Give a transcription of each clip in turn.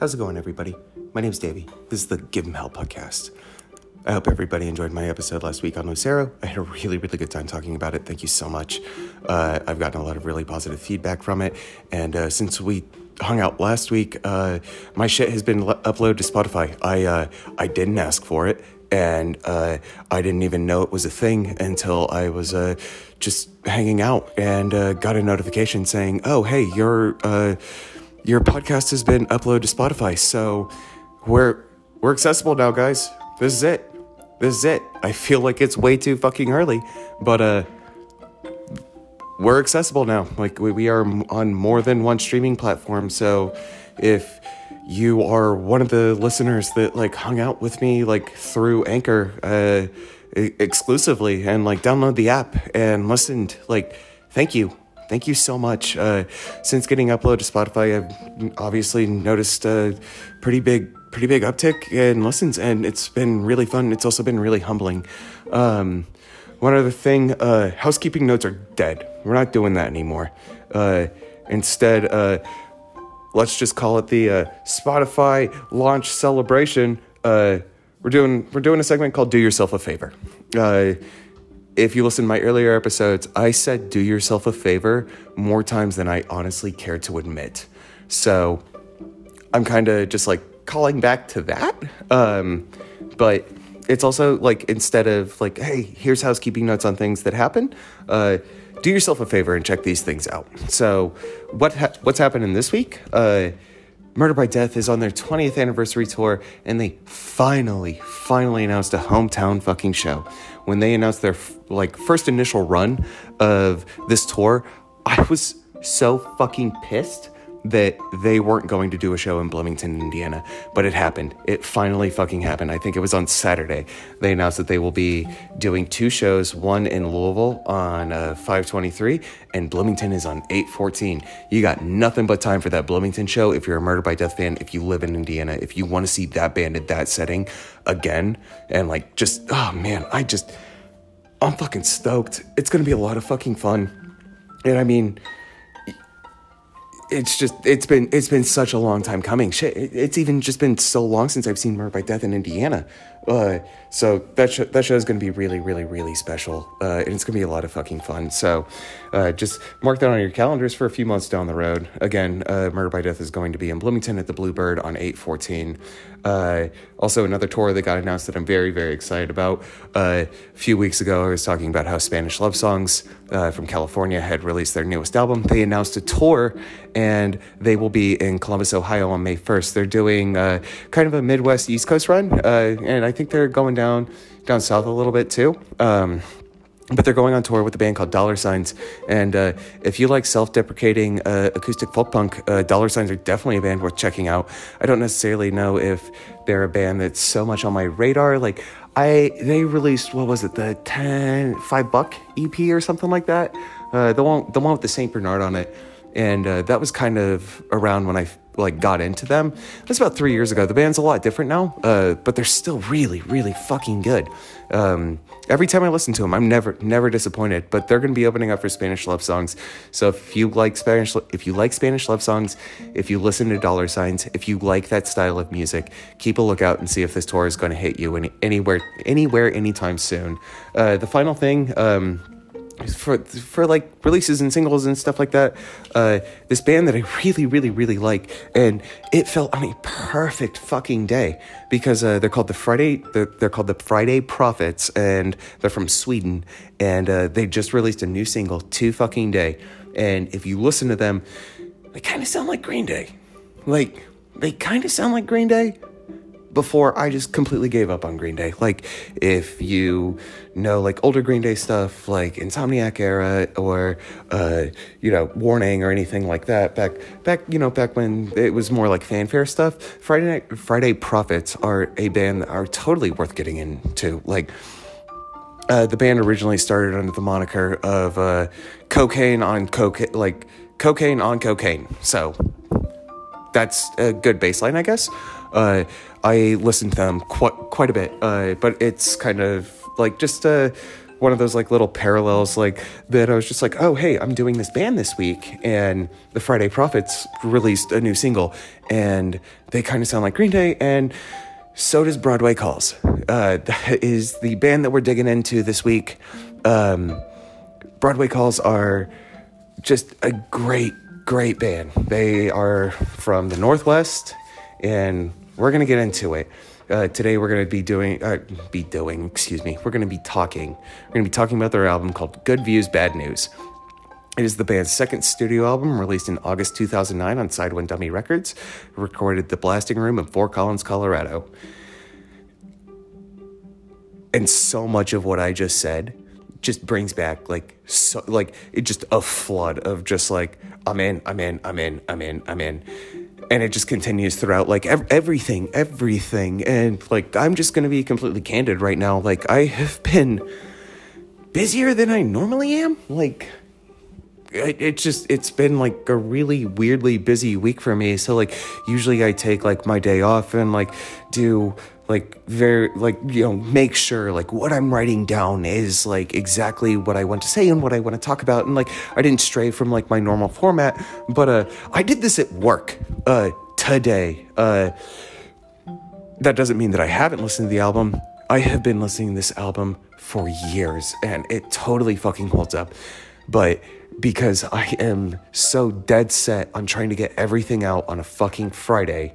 How's it going, everybody? My name's Davey. This is the Give 'em Hell podcast. I hope everybody enjoyed my episode last week on Lucero. I had a really, really good time talking about it. Thank you so much. Uh, I've gotten a lot of really positive feedback from it. And uh, since we hung out last week, uh, my shit has been uploaded to Spotify. I, uh, I didn't ask for it. And uh, I didn't even know it was a thing until I was uh, just hanging out and got a notification saying, "Oh, hey, your your podcast has been uploaded to Spotify." So we're we're accessible now, guys. This is it. This is it. I feel like it's way too fucking early, but uh we're accessible now. Like we, we are on more than one streaming platform. So if you are one of the listeners that like hung out with me like through Anchor uh exclusively and like download the app and listened, like thank you. Thank you so much. Uh, since getting uploaded to Spotify, I've obviously noticed a pretty big pretty big uptick in listens, and it's been really fun. It's also been really humbling. Um, one other thing, uh, housekeeping notes are dead. We're not doing that anymore. Uh, instead, uh, let's just call it the uh, Spotify launch celebration. Uh, we're doing we're doing a segment called "Do Yourself a Favor." If you listen to my earlier episodes, I said "Do yourself a favor" more times than I honestly care to admit. So I'm kind of just like calling back to that. Um, but it's also like instead of like, hey, here's housekeeping notes on things that happen. Uh, do yourself a favor and check these things out. So, what ha- what's happening this week? Uh, Murder by Death is on their 20th anniversary tour, and they finally, finally announced a hometown fucking show. When they announced their like first initial run of this tour, I was so fucking pissed that they weren't going to do a show in Bloomington, Indiana, but it happened. It finally fucking happened. I think it was on Saturday. They announced that they will be doing two shows, one in Louisville on uh, 523 and Bloomington is on 814. You got nothing but time for that Bloomington show if you're a Murder by Death fan, if you live in Indiana, if you want to see that band in that setting again and like just oh man, I just I'm fucking stoked. It's going to be a lot of fucking fun. And I mean, it's just it's been it's been such a long time coming. Shit, it's even just been so long since I've seen Murder by Death in Indiana. Uh, so that sh- that show is going to be really, really, really special, uh, and it's going to be a lot of fucking fun. So uh, just mark that on your calendars for a few months down the road. Again, uh, Murder by Death is going to be in Bloomington at the Bluebird on eight fourteen. Uh, also, another tour that got announced that I'm very, very excited about. Uh, a few weeks ago, I was talking about how Spanish Love Songs from California had released their newest album. They announced a tour, and they will be in Columbus, Ohio on May 1st. They're doing kind of a Midwest East Coast run, and I think they're going down down south a little bit too. Um, but they're going on tour with a band called Dollar Signs. And uh, if you like self deprecating uh, acoustic folk punk, uh, Dollar Signs are definitely a band worth checking out. I don't necessarily know if they're a band that's so much on my radar. Like, I they released, what was it, the 10, 5 buck EP or something like that? Uh, the, one, the one with the St. Bernard on it. And uh, that was kind of around when I like got into them. That's about three years ago. The band's a lot different now, uh, but they're still really, really fucking good. Um, every time I listen to them, I'm never, never disappointed. But they're going to be opening up for Spanish love songs. So if you like Spanish, if you like Spanish love songs, if you listen to dollar signs, if you like that style of music, keep a lookout and see if this tour is going to hit you any, anywhere, anywhere, anytime soon. Uh, the final thing. Um, for for like releases and singles and stuff like that. Uh, this band that I really, really, really like, and it felt on a perfect fucking day because uh, they're called the Friday. They're, they're, called the Friday Prophets, and they're from Sweden, and uh, they just released a new single, two Fucking Day." And if you listen to them, they kind of sound like Green Day. Like they kind of sound like Green Day, before I just completely gave up on Green Day. Like, if you know, like older Green Day stuff, like Insomniac era or, uh, you know, Warning or anything like that, back, back, you know, back when it was more like fanfare stuff, Friday Night, Friday Prophets are a band that are totally worth getting into. Like, uh, the band originally started under the moniker of uh, cocaine on cocaine, like cocaine on cocaine. So that's a good baseline, I guess. Uh, I listen to them quite quite a bit, uh, but it's kind of like just a one of those like little parallels, like that I was just like, oh, hey, I'm doing this band this week. And the Friday Prophets released a new single and they kind of sound like Green Day. And so does Broadway Calls. Uh, that is the band that we're digging into this week. Um, Broadway Calls are just a great, great band. They are from the Northwest, and we're gonna get into it. Uh, today we're going to be doing, uh, be doing, excuse me, we're going to be talking. We're going to be talking about their album called Good Views, Bad News. It is the band's second studio album, released in August 2009 on Side One Dummy Records, recorded the Blasting Room in Fort Collins, Colorado. And so much of what I just said just brings back like so like it just a flood of just like I'm in, I'm in, I'm in, I'm in, I'm in and it just continues throughout like ev- everything everything. And like i'm just gonna be completely candid right now like i have been busier than i normally am. Like it, it just it's been like a really weirdly busy week for me. So like usually i take like my day off and like do like very like you know make sure like what i'm writing down is like exactly what i want to say and what i want to talk about. And like i didn't stray from like my normal format but uh i did this at work uh today. Uh that doesn't mean that i haven't listened to the album. I have been listening to this album for years and it totally fucking holds up. But because i am so dead set on trying to get everything out on a fucking friday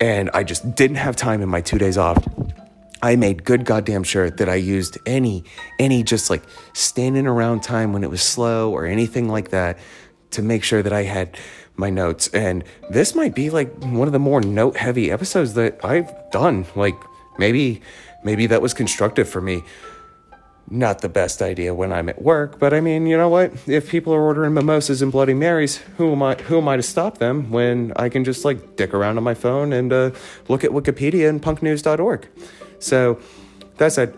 and I just didn't have time in my two days off. I made good goddamn sure that I used any any just like standing around time when it was slow or anything like that to make sure that I had my notes. And this might be like one of the more note heavy episodes that I've done. Like maybe maybe that was constructive for me not the best idea when I'm at work, but I mean, you know what? If people are ordering mimosas and Bloody Marys, who am I? Who am I to stop them when I can just like dick around on my phone and uh, look at Wikipedia and punknews.org? So that said,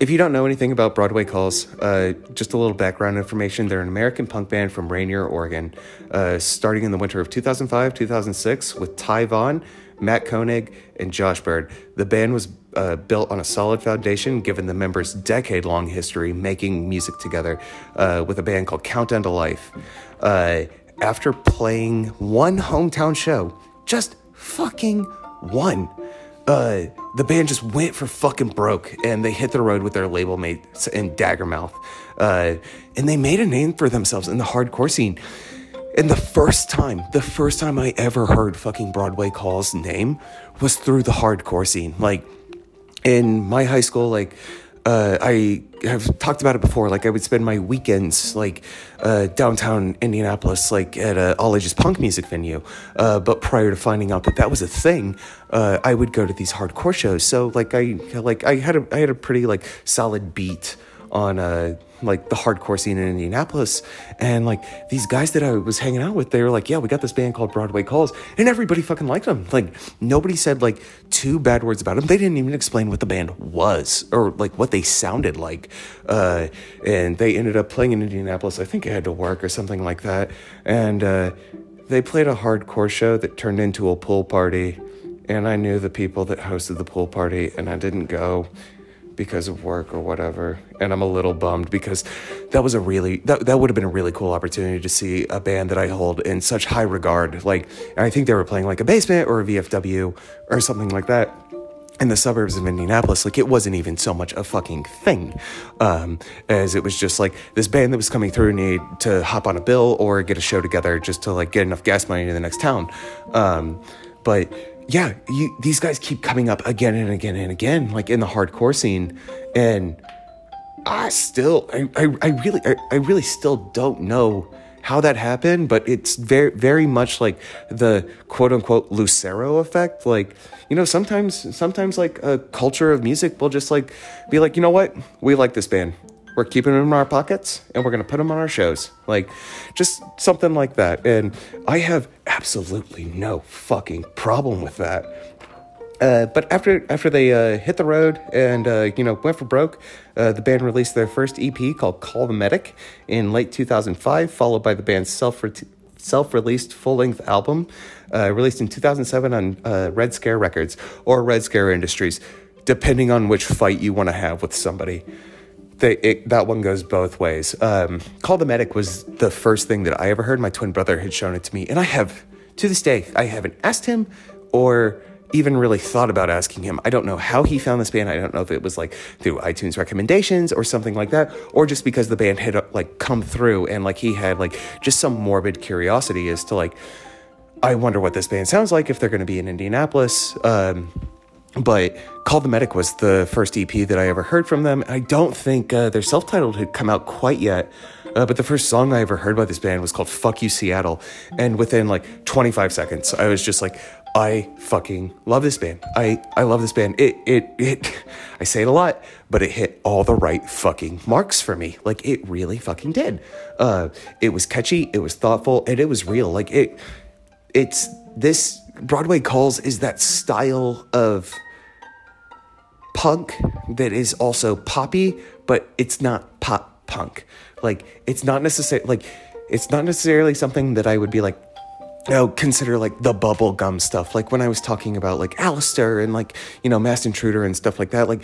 if you don't know anything about Broadway Calls, uh, just a little background information. They're an American punk band from Rainier, Oregon, uh, starting in the winter of 2005 2006 with Ty Vaughn, Matt Koenig, and Josh Baird. The band was uh, built on a solid foundation given the members' decade long history making music together uh, with a band called Countdown to Life. Uh, after playing one hometown show, just fucking one, uh, the band just went for fucking broke and they hit the road with their label mates in Daggermouth. Uh, and they made a name for themselves in the hardcore scene. And the first time, the first time I ever heard fucking Broadway Call's name was through the hardcore scene. Like, in my high school, like, uh, I have talked about it before. Like, I would spend my weekends, like, uh, downtown Indianapolis, like, at a all ages punk music venue. Uh, but prior to finding out that that was a thing, uh, I would go to these hardcore shows. So, like, I, like, I had a, I had a pretty, like, solid beat on uh like the hardcore scene in Indianapolis. And like these guys that I was hanging out with they were like yeah we got this band called Broadway Calls and everybody fucking liked them. Like nobody said like two bad words about them. They didn't even explain what the band was or like what they sounded like. Uh and they ended up playing in Indianapolis. I think I had to work or something like that. And uh they played a hardcore show that turned into a pool party. And I knew the people that hosted the pool party and I didn't go because of work or whatever. And I'm a little bummed because that was a really that that would have been a really cool opportunity to see a band that I hold in such high regard. Like I think they were playing like a basement or a VFW or something like that in the suburbs of Indianapolis, like it wasn't even so much a fucking thing, um, as it was just like this band that was coming through needed to hop on a bill or get a show together just to like get enough gas money to the next town. Um, but yeah, you, these guys keep coming up again and again and again, like in the hardcore scene, and I still, I, I, I really, I, I really still don't know how that happened, but it's very, very much like the quote unquote Lucero effect. Like, you know, sometimes, sometimes like a culture of music will just like be like, you know what, we like this band. We're keeping them in our pockets and we're going to put them on our shows. Like, just something like that. And I have absolutely no fucking problem with that. Uh, but after after they uh, hit the road and uh, you know went for broke, uh, the band released their first EP called "Call the Medic" in late 2005, followed by the band's self self released full length album, uh, released in 2007 on uh, Red Scare Records or Red Scare Industries, depending on which fight you want to have with somebody they, it, that one goes both ways. Um, Call the Medic was the first thing that I ever heard. My twin brother had shown it to me, and I have, to this day, I haven't asked him or even really thought about asking him. I don't know how he found this band. I don't know if it was like through iTunes recommendations or something like that, or just because the band had like come through and like he had like just some morbid curiosity as to like, I wonder what this band sounds like if they're going to be in Indianapolis. Um, but Call the Medic was the first EP that I ever heard from them. I don't think uh, their self titled had come out quite yet. Uh, but the first song I ever heard by this band was called Fuck You Seattle. And within like 25 seconds, I was just like, I fucking love this band. I, I love this band. It, it, it, I say it a lot, but it hit all the right fucking marks for me. Like it really fucking did. Uh, it was catchy, it was thoughtful, and it was real. Like it, it's this Broadway Calls is that style of punk that is also poppy, but it's not pop punk. Like it's not necessarily like it's not necessarily something that I would be like you know, consider like the bubblegum stuff. Like when I was talking about like Allister and like, you know, Masked Intruder and stuff like that. Like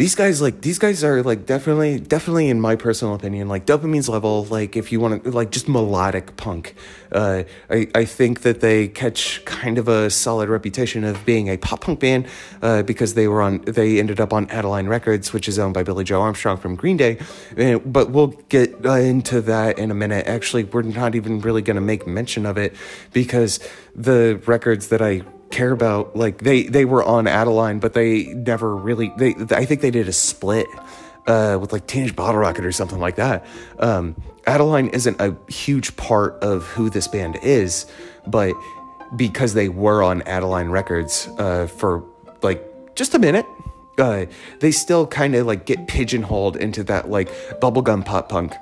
these guys like these guys are like definitely definitely in my personal opinion like dopamine's level like if you want to like just melodic punk. Uh, I, I think that they catch kind of a solid reputation of being a pop punk band uh, because they were on they ended up on Adeline Records which is owned by Billie Joe Armstrong from Green Day. And, but we'll get uh, into that in a minute. Actually we're not even really going to make mention of it because the records that I care about like they they were on Adeline, but they never really they I think they did a split uh, with like Teenage Bottle Rocket or something like that. Um, Adeline isn't a huge part of who this band is, but because they were on Adeline Records uh, for like just a minute, uh, they still kind of like get pigeonholed into that like bubblegum pop punk.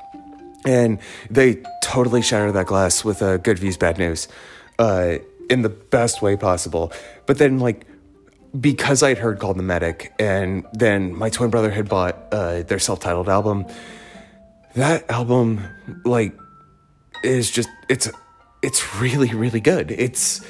And they totally shatter that glass with uh, good views, bad news. Uh, in the best way possible. But then, like, because I'd heard Called the Medic, and then my twin brother had bought uh, their self titled album, that album, like, is just, it's, it's really, really good. It's,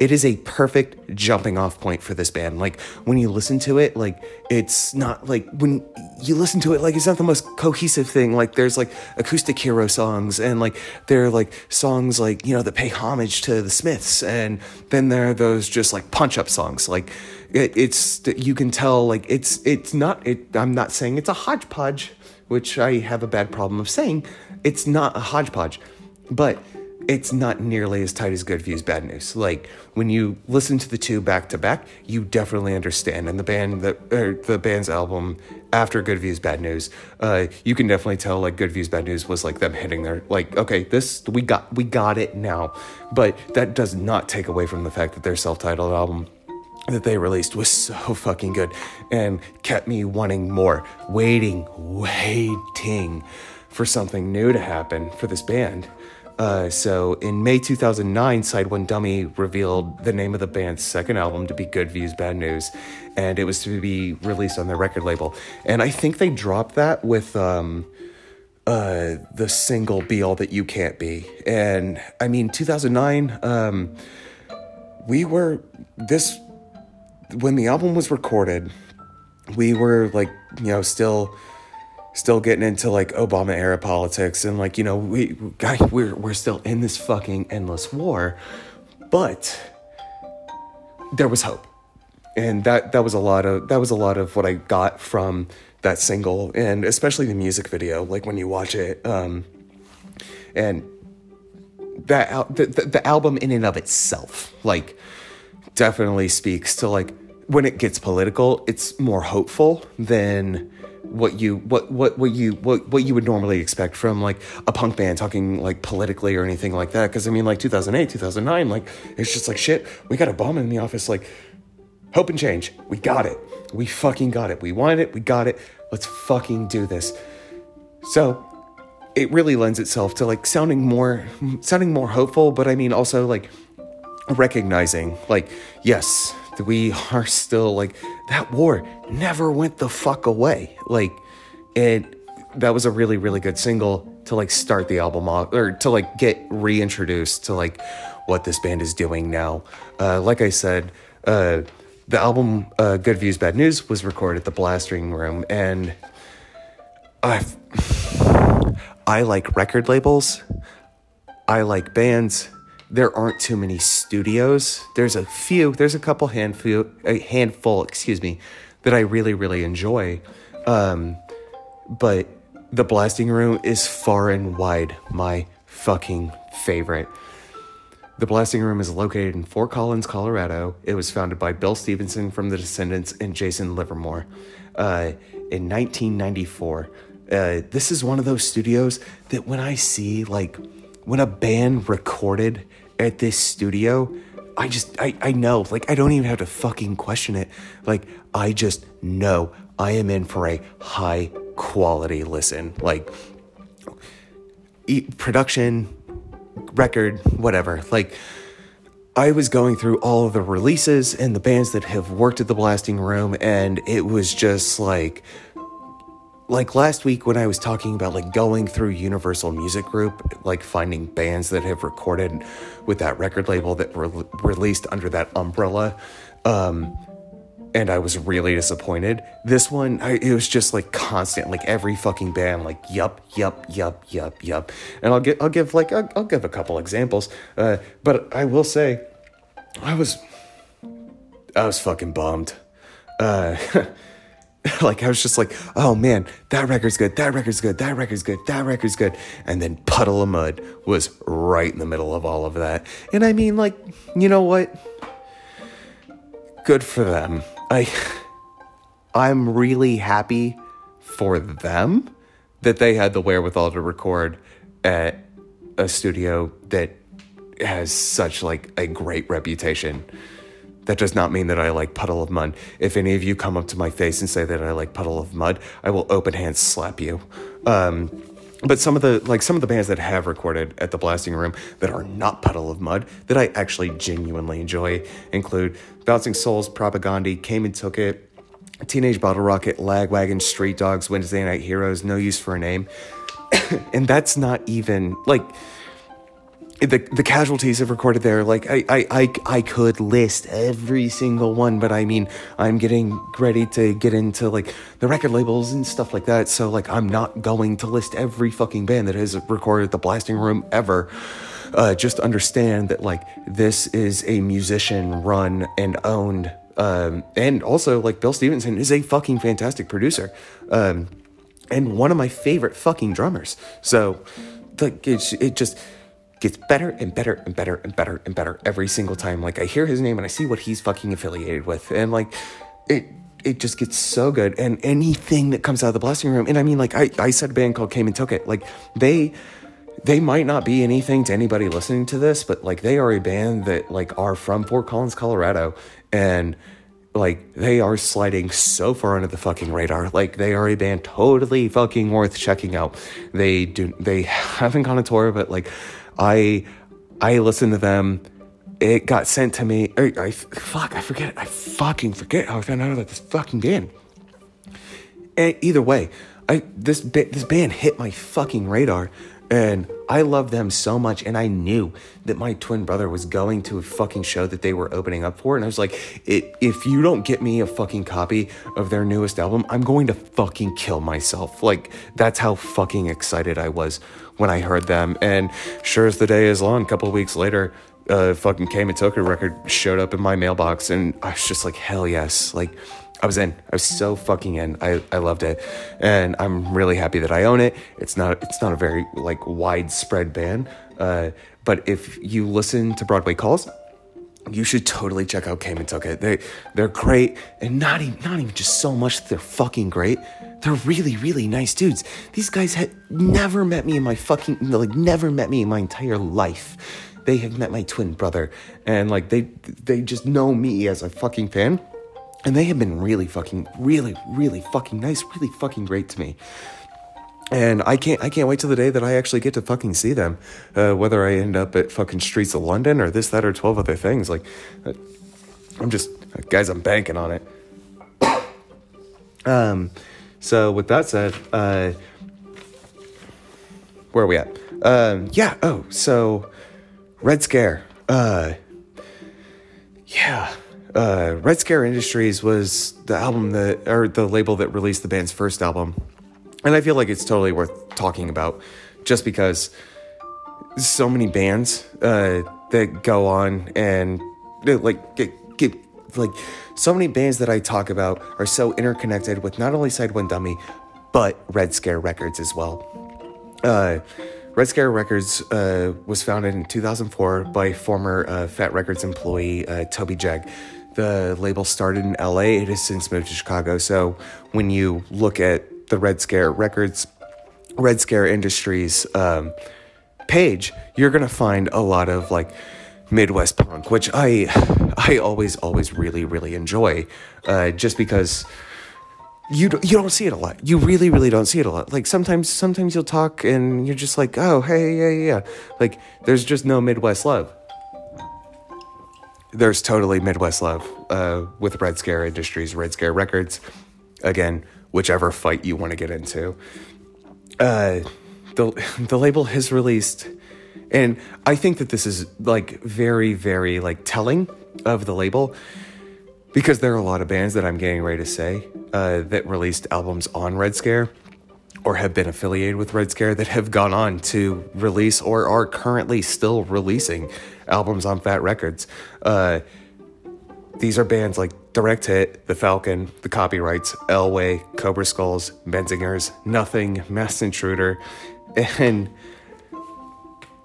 it is a perfect jumping off point for this band. Like when you listen to it, like it's not like when you listen to it, like it's not the most cohesive thing. Like there's like acoustic hero songs and like there are like songs like, you know, that pay homage to the Smiths. And then there are those just like punch up songs. Like it, it's, you can tell like it's, it's not, it, I'm not saying it's a hodgepodge, which I have a bad problem of saying. It's not a hodgepodge, but it's not nearly as tight as Good Views Bad News. Like when you listen to the two back to back, you definitely understand. And the band the the band's album after Good Views Bad News, uh, you can definitely tell like Good Views Bad News was like them hitting their like okay this we got we got it now. But that does not take away from the fact that their self titled album that they released was so fucking good and kept me wanting more, waiting, waiting for something new to happen for this band. Uh, so in May 2009, Side One Dummy revealed the name of the band's second album to be Good Views, Bad News, and it was to be released on their record label. And I think they dropped that with um, uh, the single "Be All That You Can't Be." And I mean, 2009, um, we were this when the album was recorded. We were like, you know, still still getting into like Obama era politics and like you know we guy we're we're still in this fucking endless war, but there was hope, and that that was a lot of that was a lot of what I got from that single and especially the music video like when you watch it um, and that the, the, the album in and of itself like definitely speaks to like when it gets political it's more hopeful than what you what what what you what what you would normally expect from like a punk band talking like politically or anything like that. Because i mean like 2008 2009 like it's just like shit we got Obama in the office like hope and change. We got it. We fucking got it. We wanted it. We got it. Let's fucking do this. So it really lends itself to like sounding more sounding more hopeful but i mean also like recognizing like yes we are still like that war never went the fuck away. Like, and that was a really really good single to like start the album off or to like get reintroduced to like what this band is doing now. Uh, like I said, uh, the album uh, "Good Views Bad News" was recorded at the Blasting Room, and I I like record labels. I like bands. There aren't too many studios. There's a few. There's a couple handful, a handful, excuse me, that I really really enjoy. Um, but the blasting room is far and wide my fucking favorite. The Blasting Room is located in Fort Collins, Colorado. It was founded by Bill Stevenson from The Descendents and Jason Livermore uh, in 1994. Uh, this is one of those studios that when I see, like, when a band recorded at this studio, I just, I, I know, like, I don't even have to fucking question it. Like, I just know I am in for a high quality listen. Like, production, record, whatever. Like, I was going through all of the releases and the bands that have worked at the Blasting Room, and it was just like, like last week when I was talking about like going through Universal Music Group, like finding bands that have recorded with that record label that were released under that umbrella. Um, and I was really disappointed. This one, I, it was just like constant, like every fucking band, like yup, yup, yup, yup, yup. And I'll get, I'll give like, I'll, I'll give a couple examples. Uh, but I will say, I was, I was fucking bummed. Uh, like I was just like, oh man, that record's good, that record's good, that record's good, that record's good. And then Puddle of Mudd was right in the middle of all of that. And I mean, like, you know what? Good for them. I I'm really happy for them that they had the wherewithal to record at a studio that has such like a great reputation. That does not mean that I like Puddle of Mudd. If any of you come up to my face and say that I like Puddle of Mudd, I will open hand slap you. Um, but some of the like some of the bands that have recorded at the blasting room that are not Puddle of Mudd that i actually genuinely enjoy include bouncing souls Propagandhi came and took it teenage bottle rocket lagwagon street dogs wednesday night heroes no use for a name and that's not even like the the casualties have recorded there. Like I, I I I could list every single one, but I mean I'm getting ready to get into like the record labels and stuff like that. So like I'm not going to list every fucking band that has recorded the blasting room ever. Uh, just understand that like this is a musician run and owned, um, and also like Bill Stevenson is a fucking fantastic producer, um, and one of my favorite fucking drummers. So like it's it just gets better and better and better and better and better every single time. Like I hear his name and I see what he's fucking affiliated with, and like it it just gets so good. And anything that comes out of the blasting room, and I mean, like I I said, a band called Came and Took It, like they they might not be anything to anybody listening to this, but like they are a band that like are from Fort Collins, Colorado, and like they are sliding so far under the fucking radar. Like they are a band totally fucking worth checking out. They do they haven't gone on tour, but like I I listened to them. It got sent to me. I, I fuck. I forget. I fucking forget how I found out about this fucking band. And either way, I this this band hit my fucking radar, and I love them so much. And I knew that my twin brother was going to a fucking show that they were opening up for. And I was like, if you don't get me a fucking copy of their newest album, I'm going to fucking kill myself. Like, that's how fucking excited I was when I heard them. And sure as the day is long, a couple weeks later, uh, fucking Came and record showed up in my mailbox. And I was just like, hell yes. Like, I was in. I was so fucking in. I, I loved it, and I'm really happy that I own it. It's not it's not a very like widespread band, uh, but if you listen to Broadway Calls, you should totally check out Came and Took It. They they're great, and not even not even just so much that they're fucking great. They're really really nice dudes. These guys had never met me in my fucking like never met me in my entire life. They have met my twin brother, and like they they just know me as a fucking fan and they have been really fucking, really, really fucking nice, really fucking great to me. And I can't, I can't wait till the day that I actually get to fucking see them. Uh, whether I end up at fucking streets of London or this, that, or twelve other things. Like, uh, I'm just, guys, I'm banking on it. Um, so with that said, uh, where are we at? Um, yeah. Oh, so Red Scare. Uh, yeah uh, Red Scare Industries was the album that, or the label that released the band's first album. and I feel like it's totally worth talking about just because so many bands uh, that go on and like get, get like so many bands that I talk about are so interconnected with not only Side One Dummy but Red Scare Records as well. Uh, Red Scare Records uh, was founded in 2004 by former uh, Fat Records employee uh, Toby Jeg. The label started in LA. It has since moved to Chicago. So when you look at the Red Scare Records, Red Scare Industries um, page, you're gonna find a lot of like Midwest punk, which I I always always really really enjoy, uh, just because you don't, you don't see it a lot. You really really don't see it a lot. Like sometimes sometimes you'll talk and you're just like, oh hey yeah yeah, like there's just no Midwest love. There's totally Midwest love uh, with Red Scare Industries, Red Scare Records. Again, whichever fight you want to get into. Uh, the the label has released and I think that this is like very, very like telling of the label because there are a lot of bands that I'm getting ready to say uh, that released albums on Red Scare or have been affiliated with Red Scare that have gone on to release or are currently still releasing albums on Fat Records. Uh, these are bands like Direct Hit, The Falcon, The Copyrights, Elway, Cobra Skulls, Menzingers, Nothing, Masked Intruder, and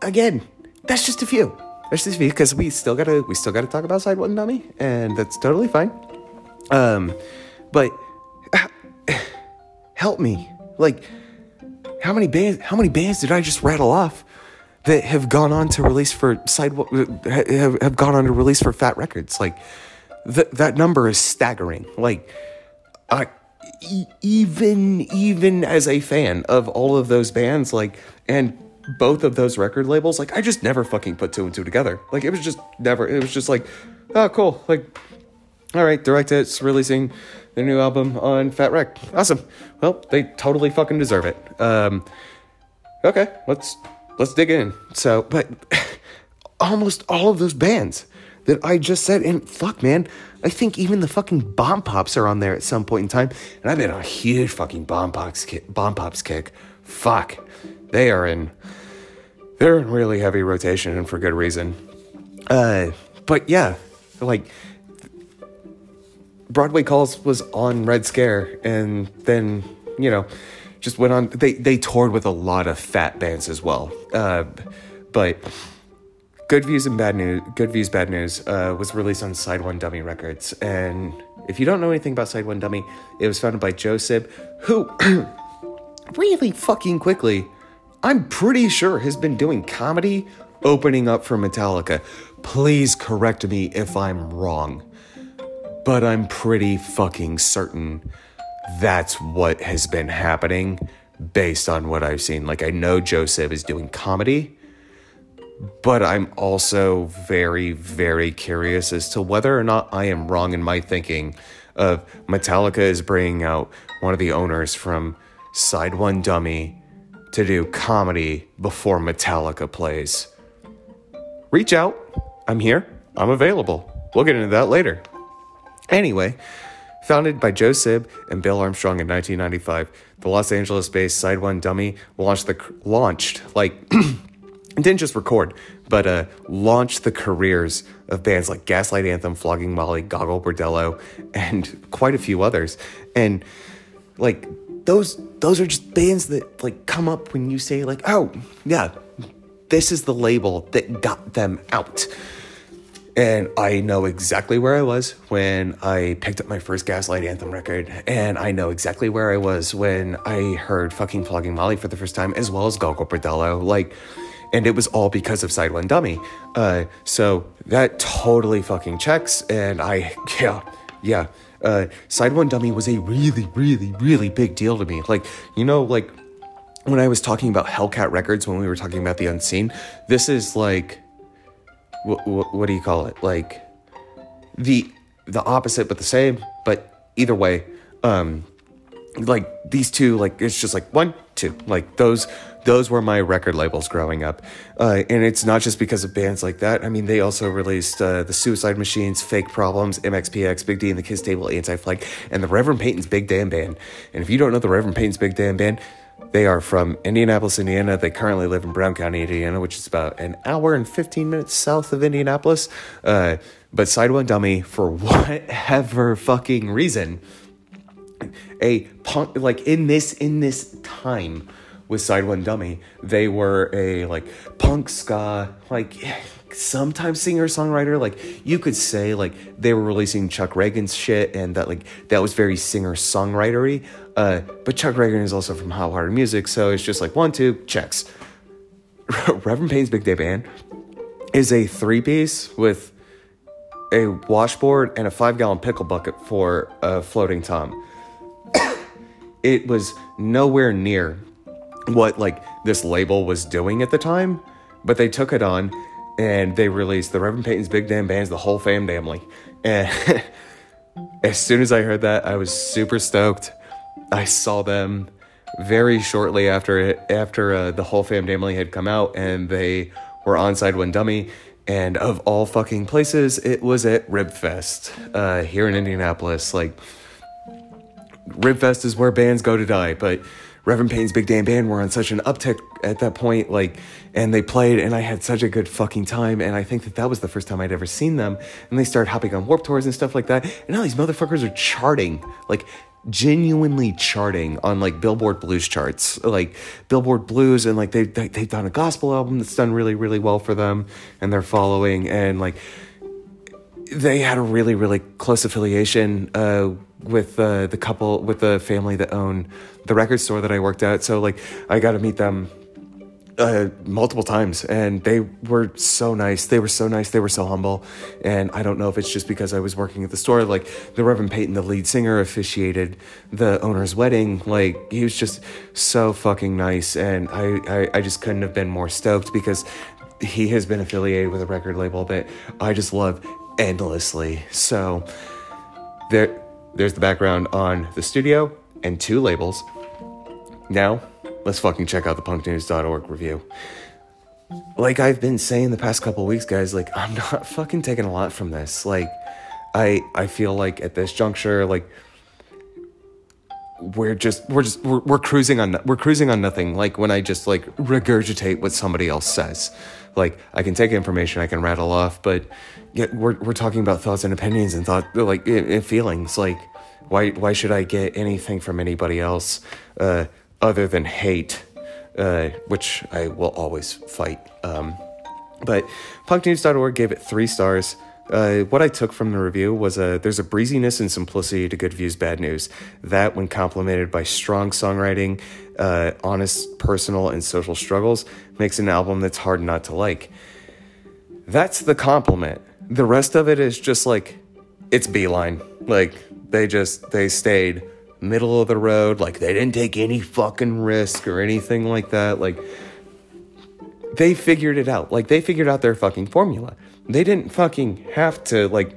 again, that's just a few. That's just a few because we still gotta we still gotta talk about side one dummy, and that's totally fine. Um, but help me, like how many bands? How many bands did I just rattle off that have gone on to release for side have, have gone on to release for Fat Records? Like that that number is staggering. Like I even even as a fan of all of those bands, like and both of those record labels, like I just never fucking put two and two together. Like it was just never. It was just like, oh cool. Like, all right, Direct Hits releasing their new album on Fat Wreck. Awesome. Well, they totally fucking deserve it. Um, okay, let's let's dig in. So, but almost all of those bands that I just said, and fuck, man, I think even the fucking Bomb Pops are on there at some point in time, and I've been on a huge fucking Bomb Pops kick, Bomb Pops kick. Fuck, they are in they're in really heavy rotation and for good reason. Uh, but yeah, like Broadway Calls was on Red Scare, and then you know just went on. They they toured with a lot of fat bands as well. Uh, but Good Views and Bad News, Good Views Bad News uh, was released on Side One Dummy Records, and if you don't know anything about Side One Dummy, it was founded by Joe Sib, who really fucking quickly I'm pretty sure has been doing comedy opening up for Metallica. Please correct me if I'm wrong. But I'm pretty fucking certain that's what has been happening based on what I've seen. Like, I know Joe Sib is doing comedy, but I'm also very, very curious as to whether or not I am wrong in my thinking of Metallica is bringing out one of the owners from Side One Dummy to do comedy before Metallica plays. Reach out. I'm here. I'm available. We'll get into that later. Anyway, founded by Joe Sib and Bill Armstrong in 1995, the Los Angeles-based Side One Dummy launched the launched like didn't just record, but uh, launched the careers of bands like Gaslight Anthem, Flogging Molly, Gogol Bordello, and quite a few others. And like those those are just bands that like come up when you say like, oh yeah, this is the label that got them out. And I know exactly where I was when I picked up my first Gaslight Anthem record. And I know exactly where I was when I heard fucking Flogging Molly for the first time, as well as Gogol Bordello. Like, and it was all because of Side One Dummy. Uh, so that totally fucking checks. And I, yeah, yeah uh, Side One Dummy was a really, really, really big deal to me. Like, you know, like when I was talking about Hellcat Records, when we were talking about the unseen, this is like, what, what, do you call it? Like the the opposite, but the same. But either way, um, like these two, like it's just like one, two, like those those were my record labels growing up. Uh, and it's not just because of bands like that. I mean, they also released uh, the Suicide Machines, Fake Problems, MXPX, Big D and the Kids Table, Anti Flag, and the Reverend Peyton's Big Damn Band. And if you don't know the Reverend Peyton's Big Damn Band, they are from Indianapolis, Indiana. They currently live in Brown County, Indiana, which is about an hour and 15 minutes south of Indianapolis. Uh, but Side One Dummy, for whatever fucking reason, a punk like in this in this time with Side One Dummy, they were a like punk ska like sometimes singer songwriter like you could say like they were releasing Chuck Ragan's shit and that like that was very singer songwritery. Uh, but Chuck Ragan is also from Hot Water Music, so it's just like one two checks. Reverend Peyton's Big Damn Band is a three piece with a washboard and a five gallon pickle bucket for a floating tom. it was nowhere near what like this label was doing at the time, but they took it on and they released the Reverend Peyton's Big Damn Bands, the whole fam family. And as soon as I heard that, I was super stoked. I saw them very shortly after it, after uh, the whole fam family had come out, and they were on Side One Dummy. And of all fucking places, it was at Ribfest uh, here in Indianapolis. Like, Ribfest is where bands go to die, but Reverend Peyton's Big Damn Band were on such an uptick at that point, like, and they played, and I had such a good fucking time, and I think that that was the first time I'd ever seen them, and they started hopping on Warp Tours and stuff like that, and now these motherfuckers are charting, like, genuinely charting on like Billboard Blues charts, like Billboard Blues, and like they, they they've done a gospel album that's done really really well for them, and they're following, and like they had a really really close affiliation uh, with uh, the couple with the family that own the record store that I worked at. So like I got to meet them uh, multiple times, and they were so nice. They were so nice. They were so humble. And I don't know if it's just because I was working at the store. Like the Reverend Peyton, the lead singer, officiated the owner's wedding. Like he was just so fucking nice, and I I, I just couldn't have been more stoked because he has been affiliated with a record label that I just love endlessly. So there there's the background on the studio and two labels. Now, let's fucking check out the punknews.org review. Like I've been saying the past couple weeks, guys, like I'm not fucking taking a lot from this. Like I I feel like at this juncture, like we're just we're just we're, we're cruising on we're cruising on nothing like when i just like regurgitate what somebody else says like i can take information i can rattle off but yet we're, we're talking about thoughts and opinions and thought like and feelings like why why should i get anything from anybody else uh, other than hate uh, which i will always fight um, but punknews.org gave it three stars uh, what I took from the review was a there's a breeziness and simplicity to Good Views Bad News that, when complemented by strong songwriting, uh, honest personal and social struggles, makes an album that's hard not to like. That's the compliment. The rest of it is just like it's beeline. Like they just they stayed middle of the road. Like they didn't take any fucking risk or anything like that. Like they figured it out. Like they figured out their fucking formula. They didn't fucking have to like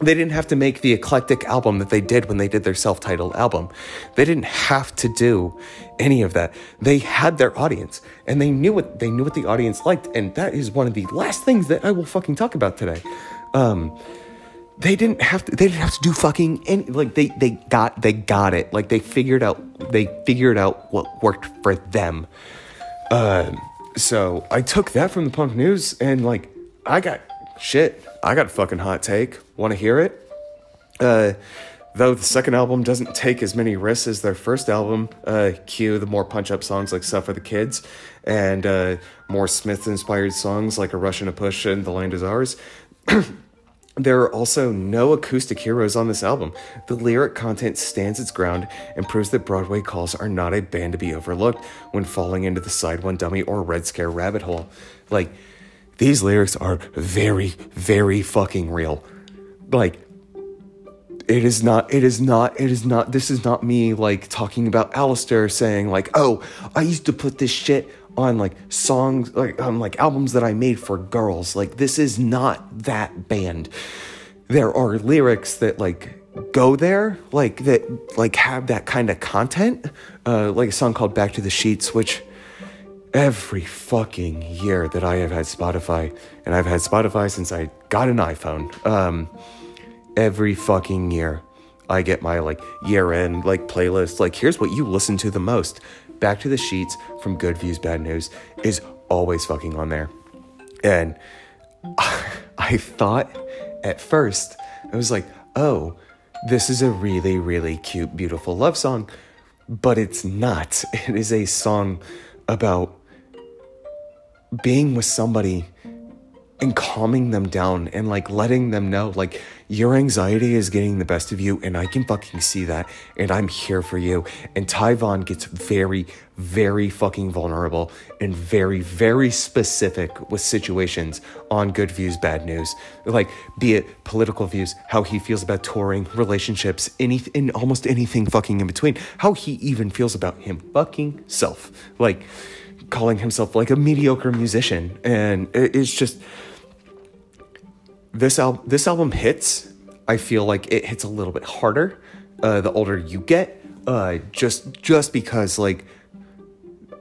they didn't have to make the eclectic album that they did when they did their self-titled album. They didn't have to do any of that. They had their audience and they knew what they knew what the audience liked and that is one of the last things that I will fucking talk about today. Um they didn't have to they didn't have to do fucking any like they they got they got it. Like they figured out they figured out what worked for them. Um so I took that from the punk news and like I got shit. I got a fucking hot take. Want to hear it? Uh, though the second album doesn't take as many risks as their first album, uh, cue the more punch up songs like Stuff for the Kids and uh, more Smith inspired songs like A Rush and a Push and The Land Is Ours. There are also no acoustic heroes on this album. The lyric content stands its ground and proves that Broadway Calls are not a band to be overlooked when falling into the Side One Dummy or Red Scare rabbit hole. Like, these lyrics are very, very fucking real. Like, it is not, it is not, it is not, this is not me like talking about Allister saying, like, oh, I used to put this shit on like songs like on like albums that I made for girls. Like this is not that band. There are lyrics that like go there, like that like have that kind of content. Uh like a song called Back to the Sheets, which every fucking year that I have had Spotify, and I've had Spotify since I got an iPhone. Um, every fucking year, I get my like year end like playlist. Like, here's what you listen to the most. Back to the Sheets from Good Views Bad News is always fucking on there, and I thought at first I was like, oh, this is a really really cute beautiful love song, but it's not. It is a song about being with somebody and calming them down and like letting them know like your anxiety is getting the best of you and I can fucking see that and I'm here for you. And Ty Vaughn gets very, very fucking vulnerable and very, very specific with situations on good views, bad news. Like, be it political views, how he feels about touring, relationships, any in almost anything fucking in between, how he even feels about him fucking self. Like calling himself like a mediocre musician. And it's just this album this album hits i feel like it hits a little bit harder uh, the older you get uh, just just because like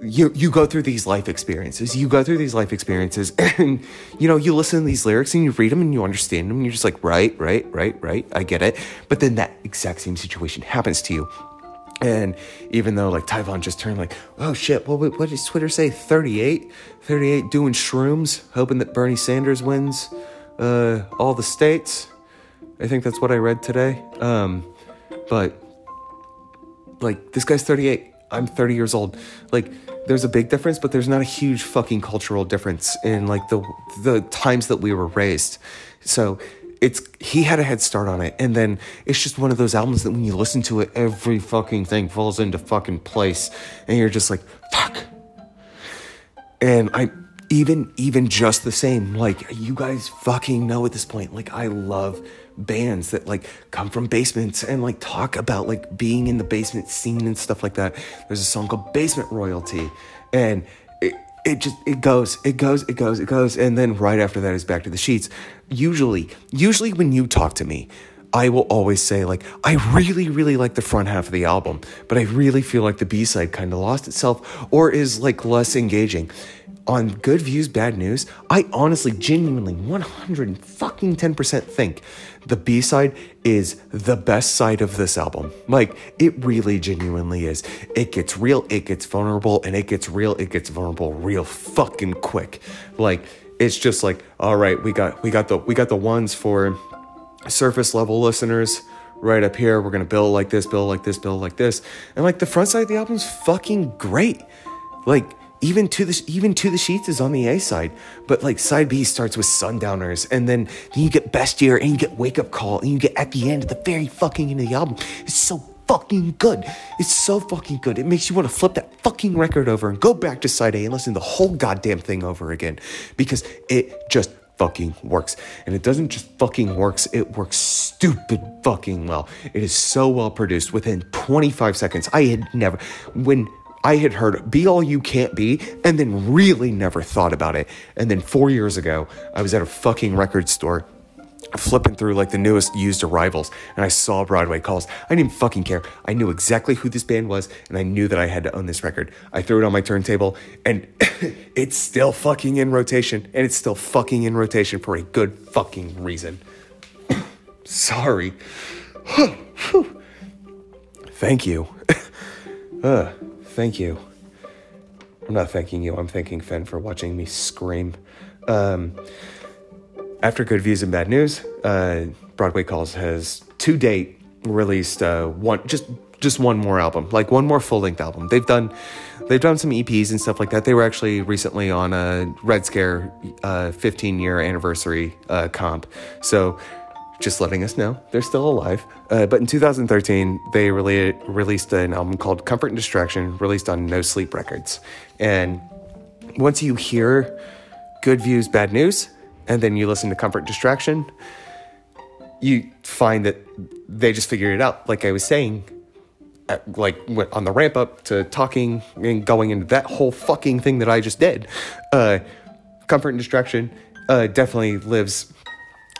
you you go through these life experiences you go through these life experiences and you know you listen to these lyrics and you read them and you understand them and you're just like right right right right i get it but then that exact same situation happens to you and even though like Ty Vaughn just turned like, oh shit, what, what does Twitter say? 38? 38 doing shrooms, hoping that Bernie Sanders wins uh, all the states. I think that's what I read today. Um, but like this guy's 38. I'm 30 years old. Like there's a big difference, but there's not a huge fucking cultural difference in like the the times that we were raised. So it's he had a head start on it, and then it's just one of those albums that when you listen to it, every fucking thing falls into fucking place, and you're just like fuck. And I even even just the same. Like you guys fucking know at this point. Like i love bands that like come from basements and like talk about like being in the basement scene and stuff like that. There's a song called basement royalty and it, it just it goes it goes it goes it goes and then right after that is back to the sheets. Usually usually when you talk to me I will always say, like, I really, really like the front half of the album, but I really feel like the B side kind of lost itself or is like less engaging on good views, bad news, I honestly, genuinely, 100 fucking 10% think the B side is the best side of this album. Like, it really genuinely is. It gets real, it gets vulnerable, and it gets real, it gets vulnerable real fucking quick. Like, it's just like, all right, we got we got the we got the ones for surface level listeners right up here. We're gonna build like this, build like this, build like this. And like the front side of the album's fucking great. Like even to the even to the sheets is on the A side, but like side B starts with Sundowners, and then, then you get Best Year, and you get Wake Up Call, and you get at the end, at the very fucking end of the album. It's so fucking good. It's so fucking good. It makes you want to flip that fucking record over and go back to side A and listen to the whole goddamn thing over again because it just fucking works. And it doesn't just fucking works, it works stupid fucking well. It is so well produced within 25 seconds. I had never when I had heard Be All You Can't Be and then really never thought about it. And then four years ago, I was at a fucking record store flipping through like the newest used arrivals and I saw Broadway calls. I didn't fucking care. I knew exactly who this band was and I knew that I had to own this record. I threw it on my turntable and it's still fucking in rotation and it's still fucking in rotation for a good fucking reason. Sorry. Thank you. uh. Thank you. I'm not thanking you. I'm thanking Fen for watching me scream. Um, after Good Views and Bad News, uh, Broadway Calls has to date released uh, one just just one more album, like one more full length album. They've done they've done some EPs and stuff like that. They were actually recently on a Red Scare uh, 15 year anniversary uh, comp, so just letting us know they're still alive. Uh, but in 2013, they really released an album called Comfort and Distraction, released on No Sleep Records. And once you hear good views, bad news, and then you listen to Comfort and Distraction, you find that they just figured it out. Like I was saying, at, like on the ramp up to talking and going into that whole fucking thing that I just did. Uh, Comfort and Distraction uh, definitely lives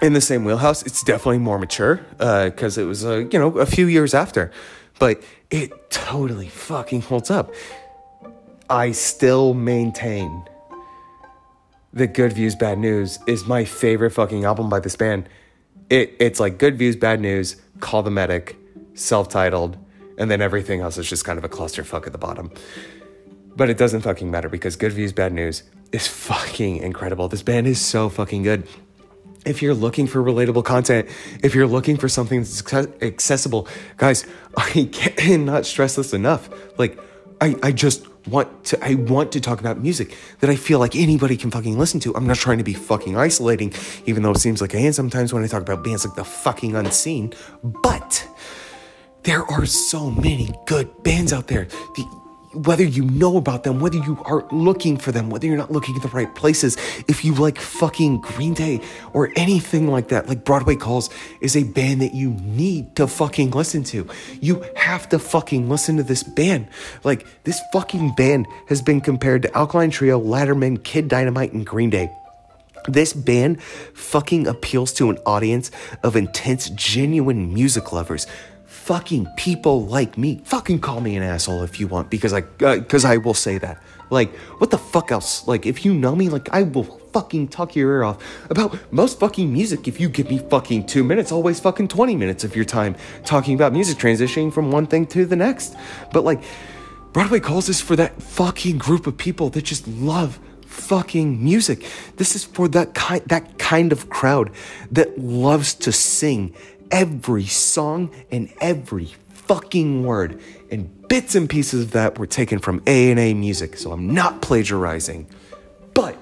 in the same wheelhouse. It's definitely more mature because uh, it was, uh, you know, a few years after, but it totally fucking holds up. I still maintain that Good Views Bad News is my favorite fucking album by this band. It it's like Good Views Bad News, Call the Medic, self-titled, and then everything else is just kind of a clusterfuck at the bottom. But it doesn't fucking matter because Good Views Bad News is fucking incredible. This band is so fucking good. If you're looking for relatable content, if you're looking for something that's accessible, guys, I cannot stress this enough. Like, I, I just want to I want to talk about music that I feel like anybody can fucking listen to. I'm not trying to be fucking isolating, even though it seems like I am sometimes when I talk about bands like the fucking unseen. But there are so many good bands out there. The, whether you know about them, whether you are looking for them, whether you're not looking at the right places, if you like fucking Green Day or anything like that, like Broadway Calls is a band that you need to fucking listen to. You have to fucking listen to this band. Like, this fucking band has been compared to Alkaline Trio, Letterman, Kid Dynamite, and Green Day. This band fucking appeals to an audience of intense, genuine music lovers fucking people like me. Fucking call me an asshole if you want, because I, because uh, I will say that. Like, what the fuck else? Like, if you know me, like, I will fucking tuck your ear off about most fucking music if you give me fucking two minutes, always fucking 20 minutes of your time talking about music, transitioning from one thing to the next. But, like, Broadway calls this for that fucking group of people that just love fucking music. This is for that kind that kind of crowd that loves to sing every song and every fucking word. And bits and pieces of that were taken from A&A music, so I'm not plagiarizing. But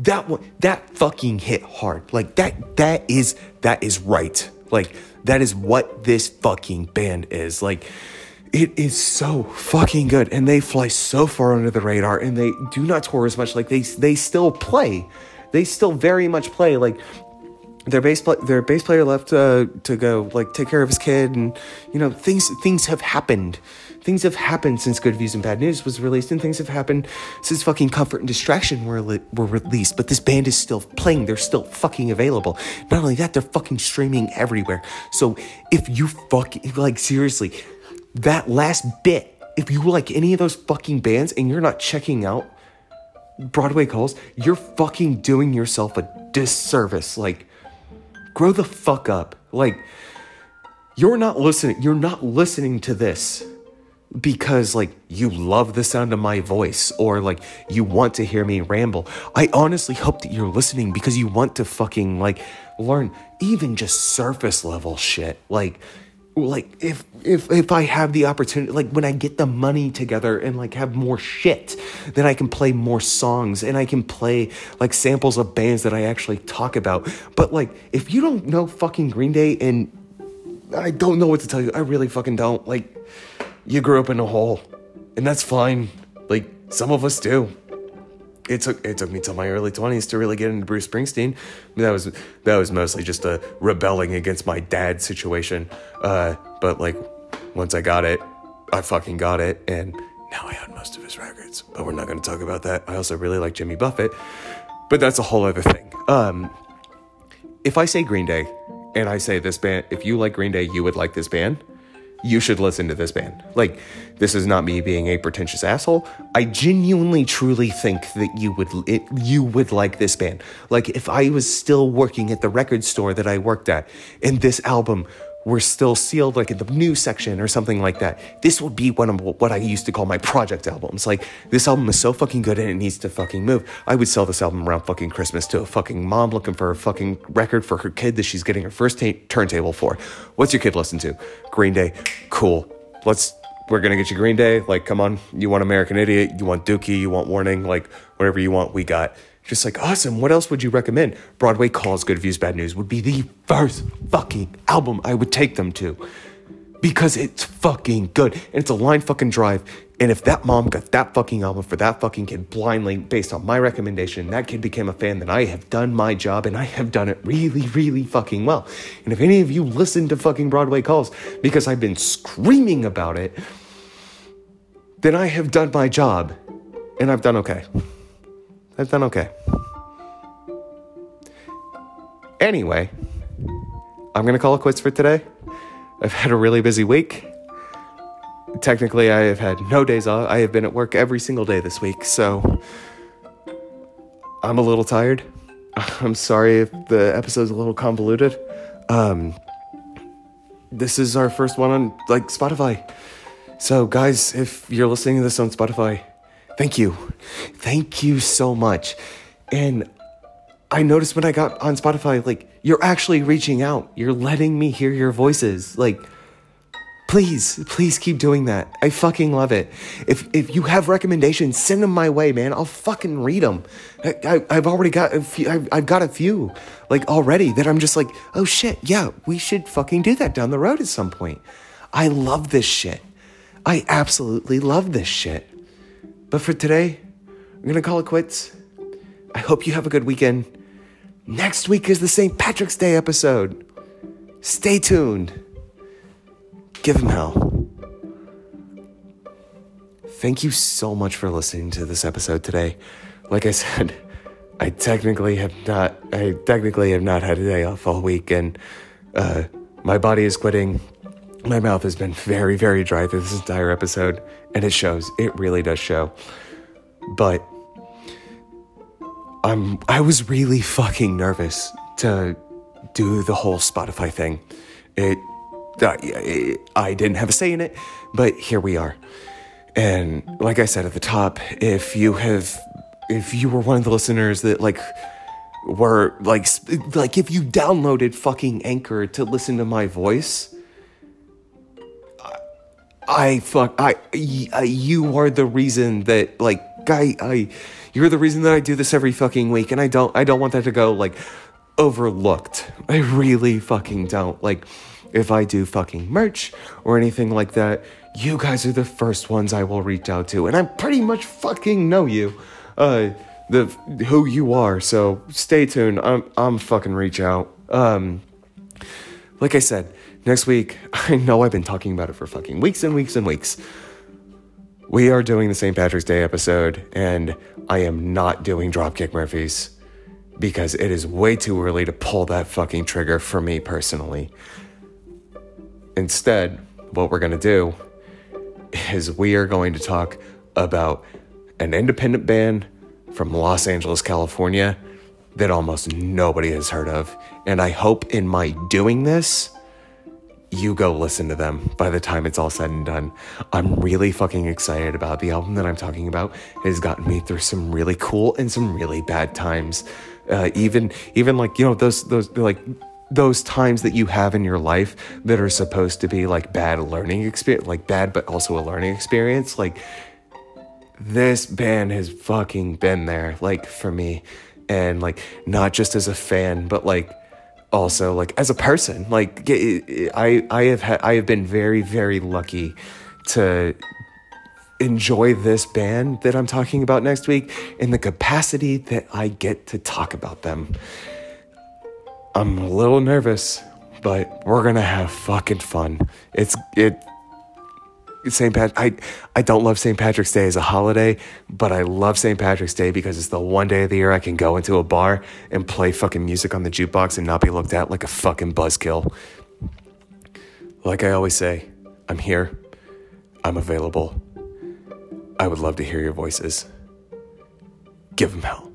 that one that fucking hit hard. Like that that is that is right. Like that is what this fucking band is. Like it is so fucking good and they fly so far under the radar and they do not tour as much like they they still play they still very much play like their bass their bass player left uh, to go like take care of his kid and you know things things have happened. Things have happened since good views and bad news was released and things have happened since fucking comfort and distraction were li- were released but this band is still playing. They're still fucking available. Not only that they're fucking streaming everywhere. So if you fucking like seriously that last bit if you like any of those fucking bands and you're not checking out Broadway calls, you're fucking doing yourself a disservice. Like, grow the fuck up. Like, you're not listening. You're not listening to this because like you love the sound of my voice or like you want to hear me ramble. I honestly hope that you're listening because you want to fucking like learn even just surface level shit. Like like if if if I have the opportunity like when I get the money together and like have more shit then I can play more songs and I can play like samples of bands that I actually talk about. But like if you don't know fucking Green Day and I don't know what to tell you I really fucking don't. Like you grew up in a hole and that's fine. Like some of us do it took it took me till my early 20s to really get into Bruce Springsteen. That was that was mostly just a rebelling against my dad situation. Uh, but like once I got it, I fucking got it, and now I own most of his records. But we're not going to talk about that. I also really like Jimmy Buffett, but that's a whole other thing. Um, if I say Green Day, and I say this band, if you like Green Day, you would like this band you should listen to this band. Like, this is not me being a pretentious asshole. I genuinely, truly think that you would it, you would like this band. Like, if I was still working at the record store that I worked at, and this album were still sealed like in the new section or something like that. This would be one of what I used to call my project albums. Like this album is so fucking good and it needs to fucking move. I would sell this album around fucking Christmas to a fucking mom looking for a fucking record for her kid that she's getting her first turntable for. What's your kid listen to? Green Day. Cool. Let's we're gonna get you Green Day. Like, come on, you want American Idiot, you want Dookie, you want Warning, like whatever you want, we got. Just like, awesome. What else would you recommend? Broadway Calls Good Views Bad News would be the first fucking album I would take them to because it's fucking good and it's a line fucking drive. And if that mom got that fucking album for that fucking kid blindly based on my recommendation, that kid became a fan, then I have done my job and I have done it really, really fucking well. And if any of you listen to fucking Broadway Calls because I've been screaming about it, then I have done my job and I've done okay. I've done okay. Anyway, I'm going to call it quits for today. I've had a really busy week. technically, I have had no days off. I have been at work every single day this week, so I'm a little tired. I'm sorry if the episode's a little convoluted. Um, this is our first one on like Spotify. So, guys, if you're listening to this on Spotify, thank you. Thank you so much. And I noticed when I got on Spotify, like, you're actually reaching out. You're letting me hear your voices. Like, please, please keep doing that. I fucking love it. If if you have recommendations, send them my way, man. I'll fucking read them. I, have already got a few. I've, I've got a few, like, already that I'm just like, oh shit, yeah, we should fucking do that down the road at some point. I love this shit. I absolutely love this shit. But for today, I'm gonna call it quits. I hope you have a good weekend. Next week is the St. Patrick's Day episode. Stay tuned. Give him hell. Thank you so much for listening to this episode today. Like I said, I technically have not I technically have not had a day off all week and uh, my body is quitting my mouth has been very, very dry through this entire episode, and it shows. It really does show. But I'm I was really fucking nervous to do the whole Spotify thing. It I, I didn't have a say in it, but here we are. And like I said at the top, if you have if you were one of the listeners that like were like like if you downloaded fucking Anchor to listen to my voice, I fuck I, I you are the reason that like guy I you're the reason that I do this every fucking week and I don't I don't want that to go like overlooked. I really fucking don't. Like if I do fucking merch or anything like that, you guys are the first ones I will reach out to and I pretty much fucking know you. Uh the who you are. So stay tuned. I'm I'm fucking reach out. Um like I said, Next week, I know I've been talking about it for fucking weeks and weeks and weeks. We are doing the St. Patrick's Day episode, and I am not doing Dropkick Murphys because it is way too early to pull that fucking trigger for me personally. Instead, what we're going to do is we are going to talk about an independent band from Los Angeles, California that almost nobody has heard of. And I hope in my doing this, you go listen to them by the time it's all said and done. I'm really fucking excited about the album that I'm talking about. It has gotten me through some really cool and some really bad times. Uh, even even like you know those those like those times that you have in your life that are supposed to be like bad learning experience, like bad but also a learning experience. Like this band has fucking been there, like for me, and like not just as a fan, but like also like as a person like i i have had i have been very very lucky to enjoy this band that i'm talking about next week in the capacity that i get to talk about them. I'm a little nervous but we're gonna have fucking fun. It's it St. Pat I I don't love St. Patrick's Day as a holiday, but I love St. Patrick's Day because it's the one day of the year I can go into a bar and play fucking music on the jukebox and not be looked at like a fucking buzzkill. Like I always say, I'm here. I'm available. I would love to hear your voices. Give them hell.